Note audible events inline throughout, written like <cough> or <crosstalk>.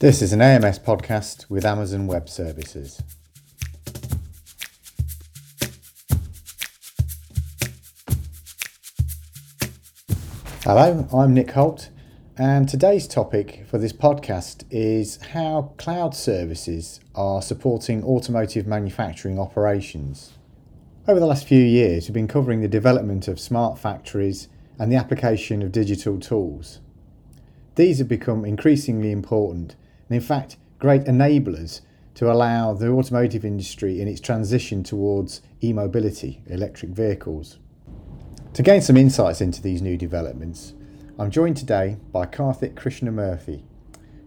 This is an AMS podcast with Amazon Web Services. Hello, I'm Nick Holt, and today's topic for this podcast is how cloud services are supporting automotive manufacturing operations. Over the last few years, we've been covering the development of smart factories and the application of digital tools. These have become increasingly important and in fact great enablers to allow the automotive industry in its transition towards e-mobility, electric vehicles. To gain some insights into these new developments, I'm joined today by Karthik Krishnamurthy,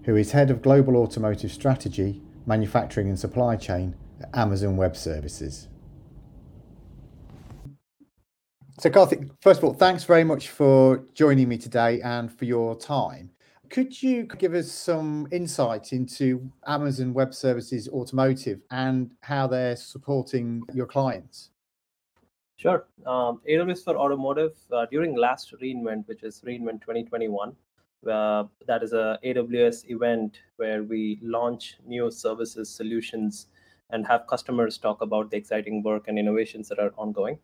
who is Head of Global Automotive Strategy, Manufacturing and Supply Chain at Amazon Web Services. So, Karthik, first of all, thanks very much for joining me today and for your time. Could you give us some insight into Amazon Web Services Automotive and how they're supporting your clients? Sure. Um, AWS for Automotive uh, during last reInvent, which is reInvent 2021, uh, that is a AWS event where we launch new services, solutions, and have customers talk about the exciting work and innovations that are ongoing.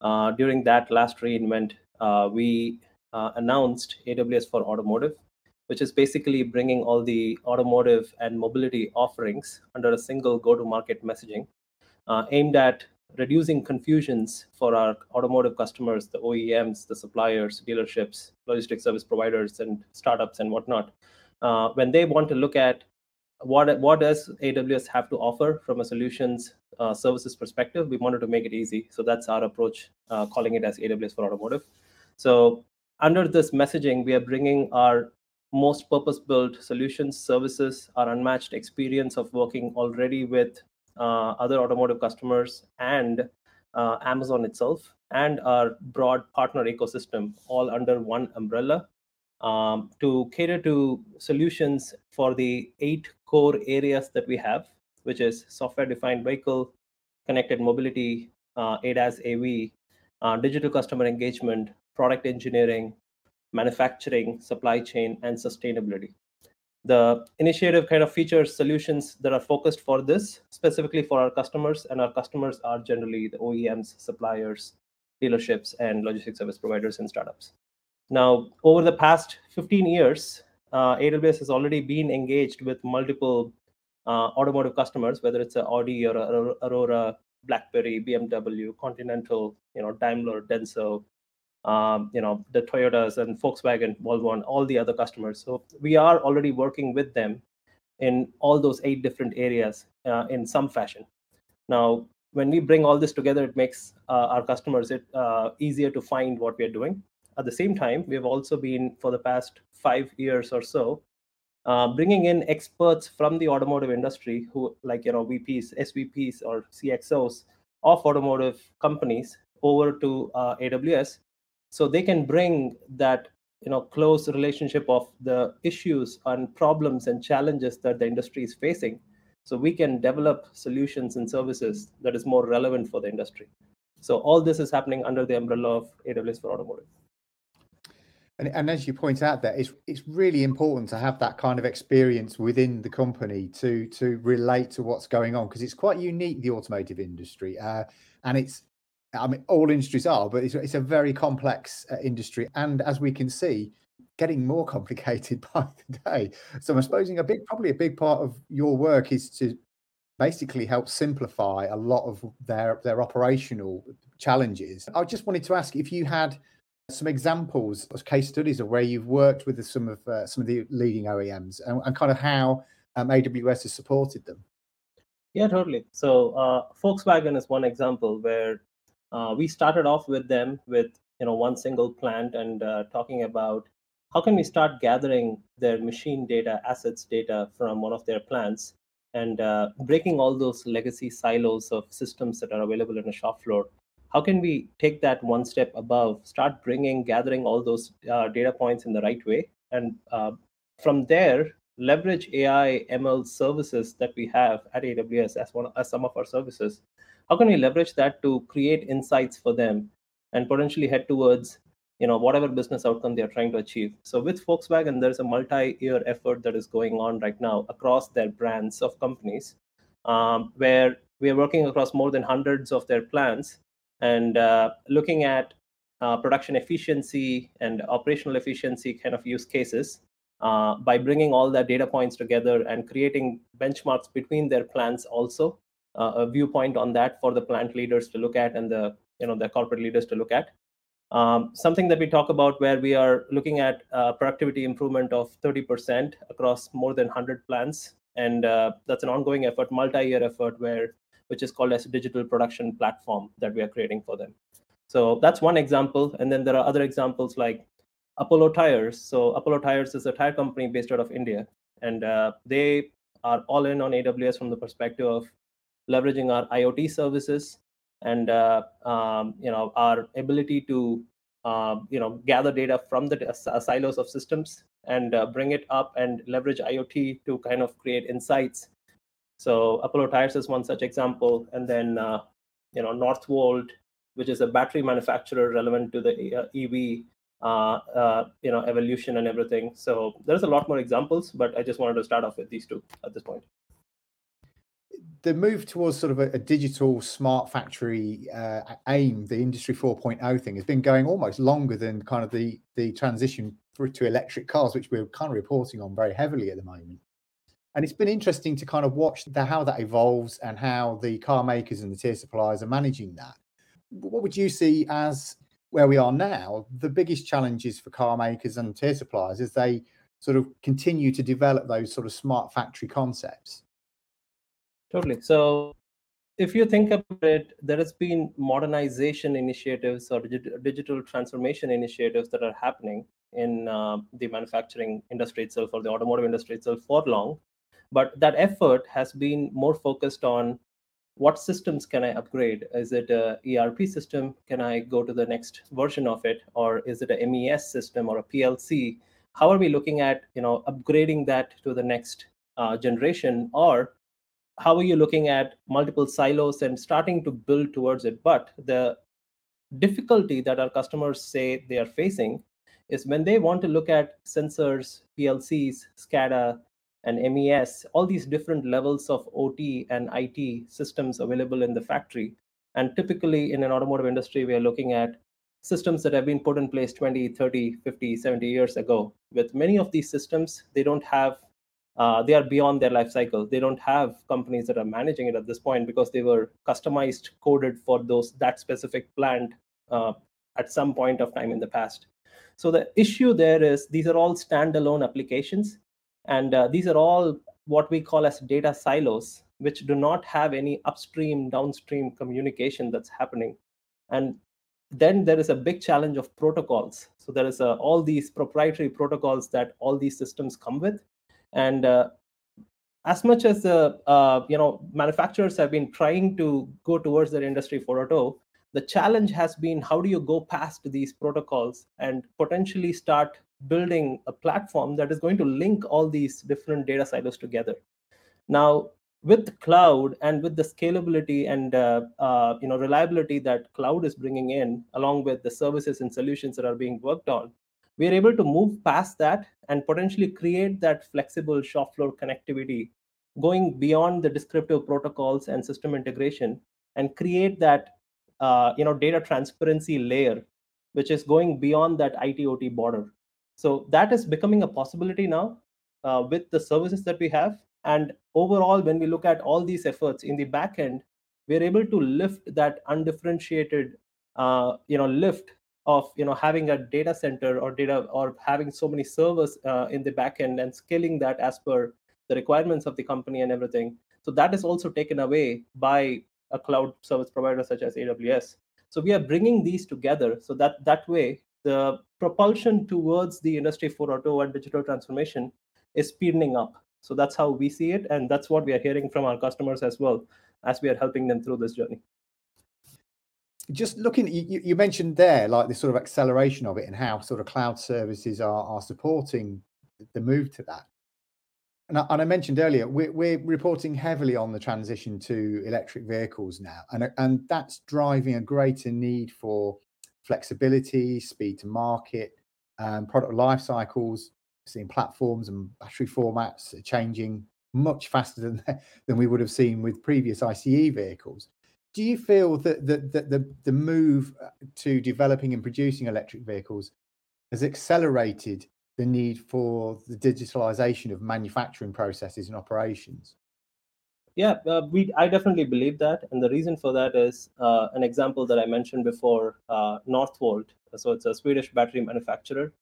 Uh, during that last reInvent, uh, we uh, announced AWS for Automotive, which is basically bringing all the automotive and mobility offerings under a single go to market messaging uh, aimed at reducing confusions for our automotive customers, the OEMs, the suppliers, dealerships, logistics service providers, and startups and whatnot. Uh, when they want to look at what what does AWS have to offer from a solutions uh, services perspective, we wanted to make it easy. So that's our approach, uh, calling it as AWS for automotive. So under this messaging, we are bringing our most purpose built solutions, services, our unmatched experience of working already with uh, other automotive customers and uh, Amazon itself, and our broad partner ecosystem all under one umbrella. Um, to cater to solutions for the eight core areas that we have, which is software defined vehicle, connected mobility, uh, ADAS AV, uh, digital customer engagement, product engineering, manufacturing, supply chain, and sustainability. The initiative kind of features solutions that are focused for this, specifically for our customers, and our customers are generally the OEMs, suppliers, dealerships, and logistics service providers and startups. Now, over the past 15 years, uh, AWS has already been engaged with multiple uh, automotive customers, whether it's an Audi or a Aurora, BlackBerry, BMW, Continental, you know, Daimler, Denso, um, you know the Toyotas and Volkswagen, Volvo, and all the other customers. So we are already working with them in all those eight different areas uh, in some fashion. Now, when we bring all this together, it makes uh, our customers it uh, easier to find what we are doing. At the same time, we have also been for the past five years or so uh, bringing in experts from the automotive industry who like you know vps svps or cxos of automotive companies over to uh, aws so they can bring that you know close relationship of the issues and problems and challenges that the industry is facing. So we can develop solutions and services that is more relevant for the industry. So all this is happening under the umbrella of aws for automotive. And, and as you point out there it's it's really important to have that kind of experience within the company to to relate to what's going on because it's quite unique the automotive industry uh, and it's I mean, all industries are, but it's, it's a very complex uh, industry. And as we can see, getting more <laughs> complicated by the day. So I'm supposing a big, probably a big part of your work is to basically help simplify a lot of their their operational challenges. I just wanted to ask if you had some examples of case studies of where you've worked with some of uh, some of the leading OEMs and, and kind of how um, AWS has supported them. Yeah, totally. So uh, Volkswagen is one example where uh, we started off with them with you know one single plant and uh, talking about how can we start gathering their machine data assets data from one of their plants and uh, breaking all those legacy silos of systems that are available in a shop floor. How can we take that one step above start bringing gathering all those uh, data points in the right way and uh, from there leverage ai ml services that we have at aws as one as some of our services how can we leverage that to create insights for them and potentially head towards you know whatever business outcome they are trying to achieve? So with volkswagen there's a multi-year effort that is going on right now across their brands of companies um, where we are working across more than hundreds of their plants and uh, looking at uh, production efficiency and operational efficiency kind of use cases uh, by bringing all that data points together and creating benchmarks between their plants also a viewpoint on that for the plant leaders to look at and the you know the corporate leaders to look at. Um, something that we talk about where we are looking at uh, productivity improvement of 30% across more than 100 plants. And uh, that's an ongoing effort multi-year effort where which is called as a digital production platform that we are creating for them. So that's one example. And then there are other examples like apollo tyres. So apollo tyres is a tire company based out of india. And uh, they are all in on aws from the perspective of leveraging our iot services and uh, um, you know our ability to uh, you know gather data from the uh, silos of systems and uh, bring it up and leverage IoT to kind of create insights. So Apollo Tyres is one such example, and then uh, you know Northvolt, which is a battery manufacturer relevant to the uh, EV you know evolution and everything. So there's a lot more examples, but I just wanted to start off with these two at this point the move towards sort of a, a digital smart factory uh, aim, the Industry 4.0 thing, has been going almost longer than kind of the the transition for, to electric cars, which we're kind of reporting on very heavily at the moment. And it's been interesting to kind of watch the, how that evolves and how the car makers and the tier suppliers are managing that. What would you see as where we are now? The biggest challenges for car makers and tier suppliers as they sort of continue to develop those sort of smart factory concepts. Totally. So if you think about it, there has been modernization initiatives or digital transformation initiatives that are happening in uh, the manufacturing industry itself or the automotive industry itself for long. But that effort has been more focused on what systems can I upgrade? Is it a ERP system? Can I go to the next version of it? Or is it a MES system or a PLC? How are we looking at you know upgrading that to the next uh, generation? Or how are you looking at multiple silos and starting to build towards it? But the difficulty that our customers say they are facing is when they want to look at sensors plcs scada and mes all these different levels of ot and it systems available in the factory. And typically in an automotive industry we are looking at systems that have been put in place 20 30 50 70 years ago. With many of these systems they don't have uh, they are beyond their life cycle. They don't have companies that are managing it at this point because they were customized, coded for those that specific plant uh, at some point of time in the past. So the issue there is these are all standalone applications, and uh, these are all what we call as data silos, which do not have any upstream, downstream communication that's happening. And then there is a big challenge of protocols. So there is a, uh, all these proprietary protocols that all these systems come with, and uh, as much as the uh, you know manufacturers have been trying to go towards their industry 4.0 the challenge has been how do you go past these protocols and potentially start building a platform that is going to link all these different data silos together. Now with cloud and with the scalability and uh, uh, you know reliability that cloud is bringing in along with the services and solutions that are being worked on we are able to move past that and potentially create that flexible shop floor connectivity going beyond the descriptive protocols and system integration and create that uh, you know data transparency layer which is going beyond that IT/OT border. So that is becoming a possibility now uh, with the services that we have. And overall, when we look at all these efforts in the back end, we're able to lift that undifferentiated, uh, you know, lift of you know having a data center or data or having so many servers uh, in the backend and scaling that as per the requirements of the company and everything. So that is also taken away by a cloud service provider such as aws so we are bringing these together so that that way the propulsion towards the industry 4.0 and digital transformation is speeding up. So that's how we see it and that's what we are hearing from our customers as well as we are helping them through this journey just looking you, you mentioned there like the sort of acceleration of it and how sort of cloud services are, are supporting the move to that and I, and I mentioned earlier we're, we're reporting heavily on the transition to electric vehicles now and and that's driving a greater need for flexibility, speed to market, um, product life cycles, seeing platforms and battery formats changing much faster than <laughs> than we would have seen with previous ICE vehicles. Do you feel that, that the, the move uh, to developing and producing electric vehicles has accelerated the need for the digitalization of manufacturing processes and operations? Yeah, uh, we I definitely believe that, and the reason for that is uh, an example that I mentioned before, uh, Northvolt. So it's a Swedish battery manufacturer,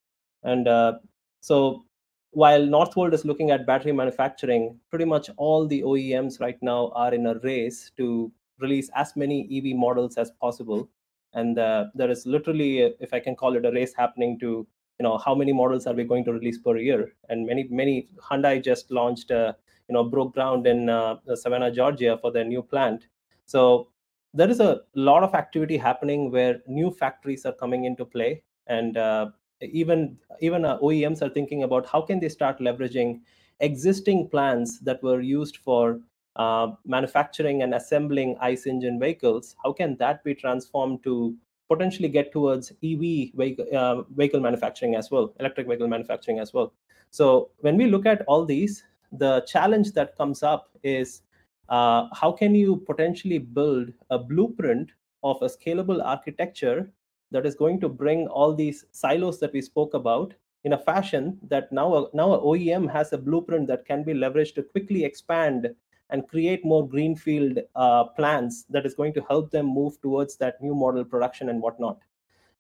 and uh, so while Northvolt is looking at battery manufacturing, pretty much all the OEMs right now are in a race to release as many EV models as possible, and uh, there is literally, if I can call it, a race happening to you know how many models are we going to release per year, and many many Hyundai just launched. Uh, you know broke ground in uh, Savannah, Georgia for their new plant. So there is a lot of activity happening where new factories are coming into play, and uh, even even uh, OEMs are thinking about how can they start leveraging existing plants that were used for uh, manufacturing and assembling ICE engine vehicles. How can that be transformed to potentially get towards EV vehicle, uh, vehicle manufacturing as well, electric vehicle manufacturing as well? So when we look at all these, the challenge that comes up is uh, how can you potentially build a blueprint of a scalable architecture that is going to bring all these silos that we spoke about in a fashion that now a, now a OEM has a blueprint that can be leveraged to quickly expand and create more greenfield uh, plans that is going to help them move towards that new model production and whatnot.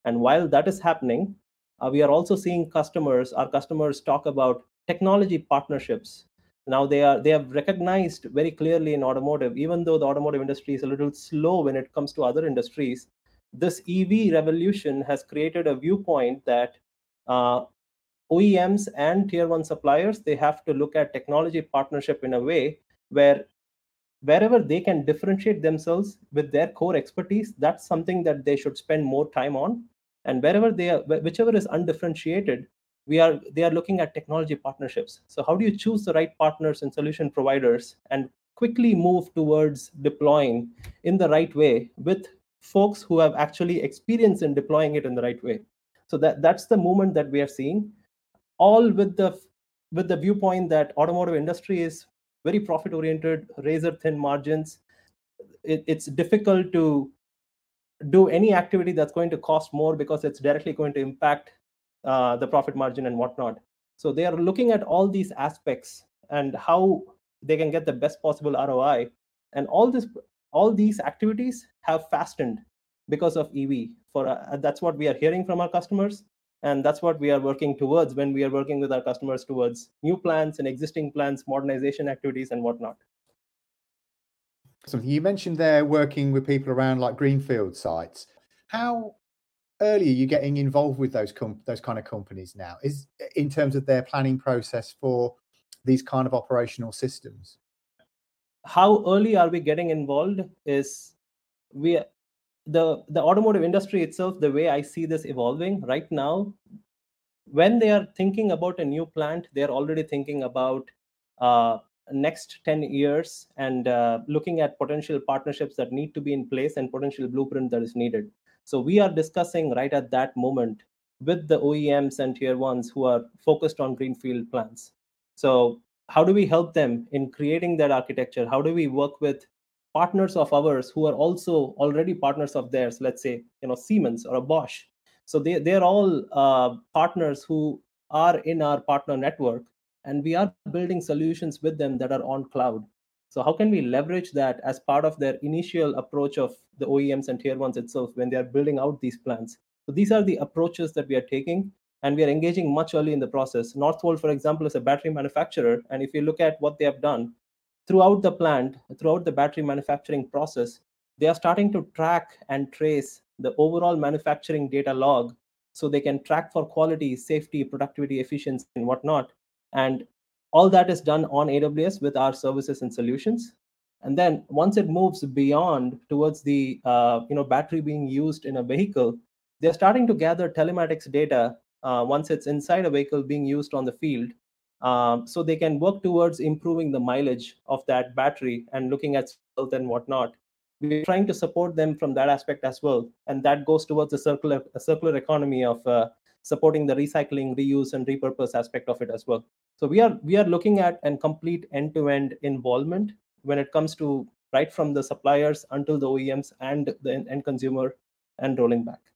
And while that is happening, uh, we are also seeing customers, our customers talk about technology partnerships now they are they have recognized very clearly in automotive even though the automotive industry is a little slow when it comes to other industries this ev revolution has created a viewpoint that uh, oems and tier one suppliers they have to look at technology partnership in a way where wherever they can differentiate themselves with their core expertise that's something that they should spend more time on. And wherever they are whichever is undifferentiated we are they are looking at technology partnerships. So how do you choose the right partners and solution providers and quickly move towards deploying in the right way with folks who have actually experience in deploying it in the right way? So that that's the movement that we are seeing. All with the with the viewpoint that automotive industry is very profit oriented razor thin margins it, it's difficult to do any activity that's going to cost more because it's directly going to impact uh, the profit margin and whatnot. So they are looking at all these aspects and how they can get the best possible ROI. And all this, all these activities have fastened because of EV. For uh, that's what we are hearing from our customers, and that's what we are working towards when we are working with our customers towards new plans and existing plans, modernization activities, and whatnot. Something you mentioned there, working with people around like greenfield sites. How early are you getting involved with those com- those kind of companies now? Is in terms of their planning process for these kind of operational systems? How early are we getting involved? Is we the the automotive industry itself the way i see this evolving right now when they are thinking about a new plant they're already thinking about uh, next 10 years and uh, looking at potential partnerships that need to be in place and potential blueprint that is needed so we are discussing right at that moment with the OEMs and tier ones who are focused on greenfield plants. So how do we help them in creating that architecture? How do we work with partners of ours who are also already partners of theirs? Let's say you know Siemens or a Bosch. So they they're all uh, partners who are in our partner network, and we are building solutions with them that are on cloud. So how can we leverage that as part of their initial approach of the OEMs and tier ones itself when they are building out these plans? So these are the approaches that we are taking, and we are engaging much early in the process. Northvolt, for example, is a battery manufacturer, and if you look at what they have done throughout the plant, throughout the battery manufacturing process, they are starting to track and trace the overall manufacturing data log so they can track for quality, safety, productivity, efficiency, and whatnot. And all that is done on aws with our services and solutions and then once it moves beyond towards the uh, you know battery being used in a vehicle they're starting to gather telematics data uh, once it's inside a vehicle being used on the field um, so they can work towards improving the mileage of that battery and looking at health and whatnot. We're trying to support them from that aspect as well. And that goes towards a circular circular economy of uh, supporting the recycling reuse and repurpose aspect of it as well. So we are we are looking at and complete end-to-end involvement when it comes to right from the suppliers until the oems and the end consumer and rolling back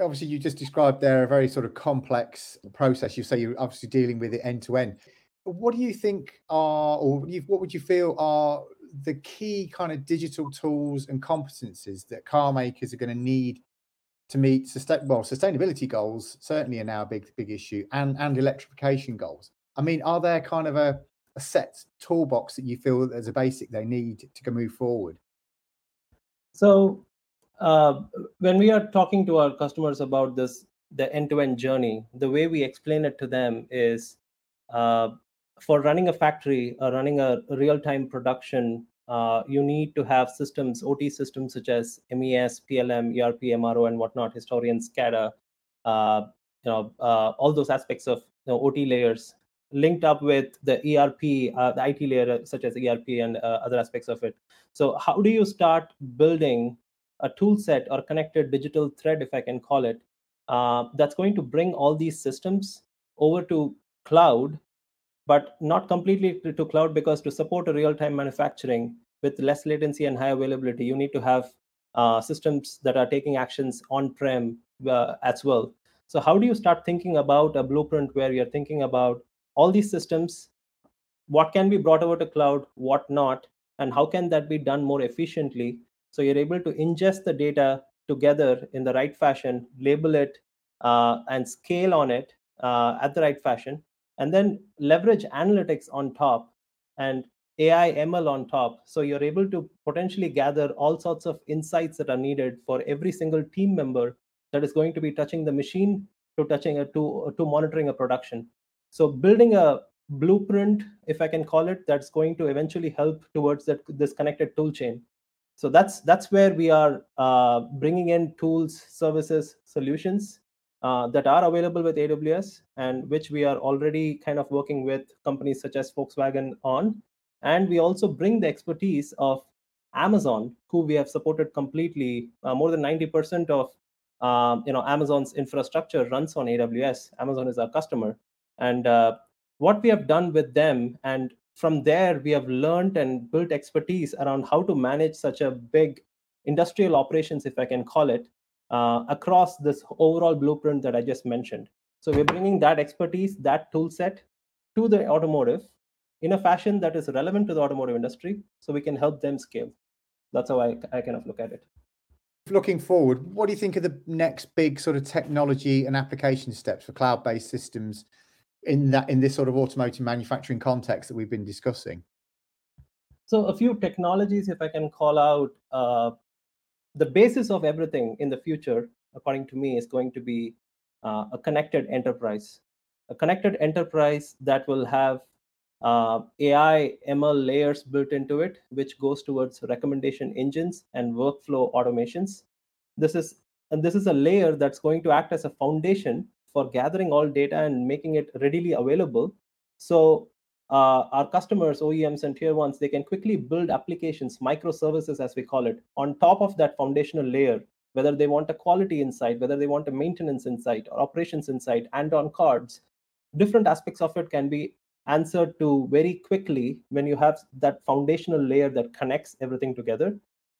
obviously you just described there a very sort of complex process. You say you're obviously dealing with it end to end. What do you think are or what would you feel are the key kind of digital tools and competencies that car makers are going to need to meet sustain well sustainability goals certainly are now a big big issue and and electrification goals? I mean are there kind of a, a set toolbox that you feel that as a basic they need to move forward? So uh, when we are talking to our customers about this the end-to-end journey the way we explain it to them is uh, for running a factory or running a real-time production, uh, you need to have systems, OT systems such as MES, PLM, ERP, MRO, and whatnot, historians, SCADA, uh, you know, uh, all those aspects of you know, OT layers linked up with the ERP, the IT layer, such as ERP and other aspects of it. So, how do you start building a tool set or connected digital thread, if I can call it, uh, that's going to bring all these systems over to cloud but not completely to, to cloud because to support a real-time manufacturing with less latency and high availability, you need to have uh, systems that are taking actions on-prem uh, as well. So how do you start thinking about a blueprint where you're thinking about all these systems, what can be brought over to cloud, what not, and how can that be done more efficiently? So you're able to ingest the data together in the right fashion, label it, uh, and scale on it uh, at the right fashion, and then leverage analytics on top and AI ML on top. So you're able to potentially gather all sorts of insights that are needed for every single team member that is going to be touching the machine to touching a to to monitoring a production. So building a blueprint, if I can call it, that's going to eventually help towards that this connected tool chain. So that's that's where we are uh, bringing in tools, services, solutions uh, that are available with AWS and which we are already kind of working with companies such as Volkswagen on. And we also bring the expertise of Amazon, who we have supported completely. Uh, more than 90% of um, you know Amazon's infrastructure runs on AWS. Amazon is our customer, and uh, what we have done with them, and from there we have learned and built expertise around how to manage such a big industrial operations, if I can call it, uh, across this overall blueprint that I just mentioned. So we're bringing that expertise, that tool set to the automotive in a fashion that is relevant to the automotive industry so we can help them scale. That's how I, I kind of look at it. Looking forward, what do you think are the next big sort of technology and application steps for cloud-based systems in that in this sort of automotive manufacturing context that we've been discussing? So a few technologies, if I can call out, uh, the basis of everything in the future, according to me, is going to be uh, a connected enterprise. A connected enterprise that will have uh, AI ML layers built into it, which goes towards recommendation engines and workflow automations. This is and this is a layer that's going to act as a foundation for gathering all data and making it readily available. So uh, our customers, OEMs, and tier ones, they can quickly build applications, microservices as we call it, on top of that foundational layer, whether they want a quality insight, whether they want a maintenance insight or operations insight, and on cards. Different aspects of it can be answered to very quickly when you have that foundational layer that connects everything together.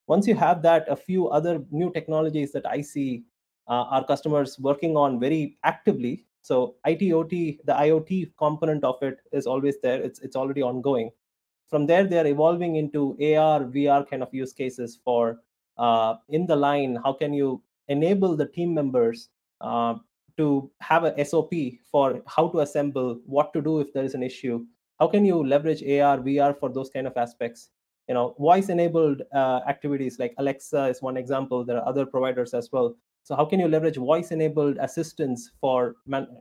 Once you have that, a few other new technologies that I see uh, our customers working on very actively so ITOT, the IoT component of it is always there. It's it's already ongoing. From there, they are evolving into AR, VR kind of use cases for uh, in the line. How can you enable the team members uh, to have a SOP for how to assemble, what to do if there is an issue? How can you leverage AR, VR for those kind of aspects? You know, voice-enabled uh, activities like Alexa is one example. There are other providers as well so how can you leverage voice-enabled assistance for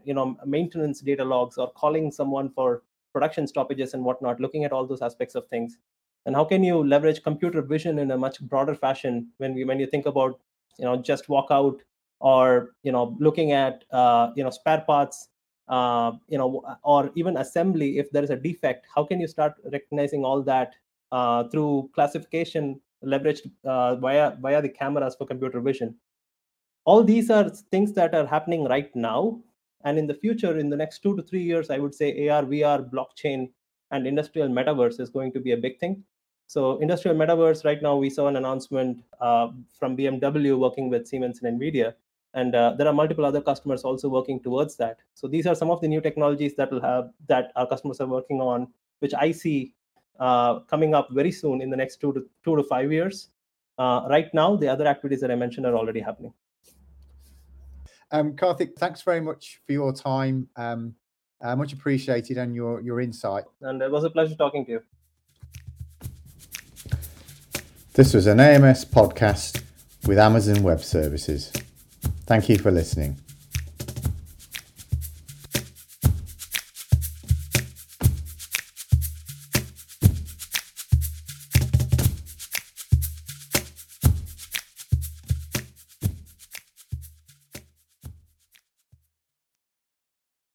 you know maintenance data logs or calling someone for production stoppages and whatnot? Looking at all those aspects of things, and how can you leverage computer vision in a much broader fashion when we when you think about you know just walk out or you know looking at uh, you know spare parts uh, you know or even assembly if there is a defect how can you start recognizing all that uh, through classification leveraged uh, via via the cameras for computer vision. All these are things that are happening right now, and in the future, in the next two to three years, I would say AR, VR, blockchain, and industrial metaverse is going to be a big thing. So industrial metaverse right now, we saw an announcement uh, from BMW working with Siemens and Nvidia. And uh, there are multiple other customers also working towards that. So these are some of the new technologies that will have that our customers are working on which i see uh, coming up very soon in the next two to two to five years. Uh, right now the other activities that i mentioned are already happening um, Karthik, thanks very much for your time. Um, uh, much appreciated and your your insight. And it was a pleasure talking to you. This was an AMS podcast with Amazon Web Services. Thank you for listening.